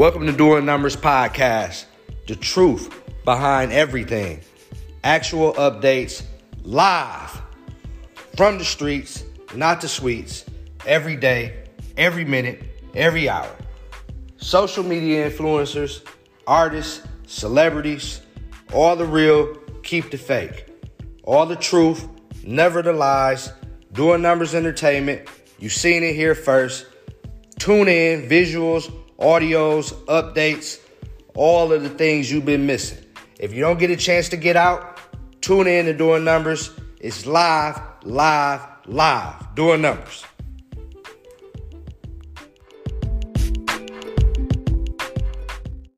Welcome to Doing Numbers Podcast, the truth behind everything. Actual updates live from the streets, not the suites, every day, every minute, every hour. Social media influencers, artists, celebrities, all the real, keep the fake. All the truth, never the lies. Doing Numbers Entertainment, you've seen it here first. Tune in, visuals, audios, updates, all of the things you've been missing. If you don't get a chance to get out, tune in to Doing Numbers. It's live, live, live. Doing Numbers.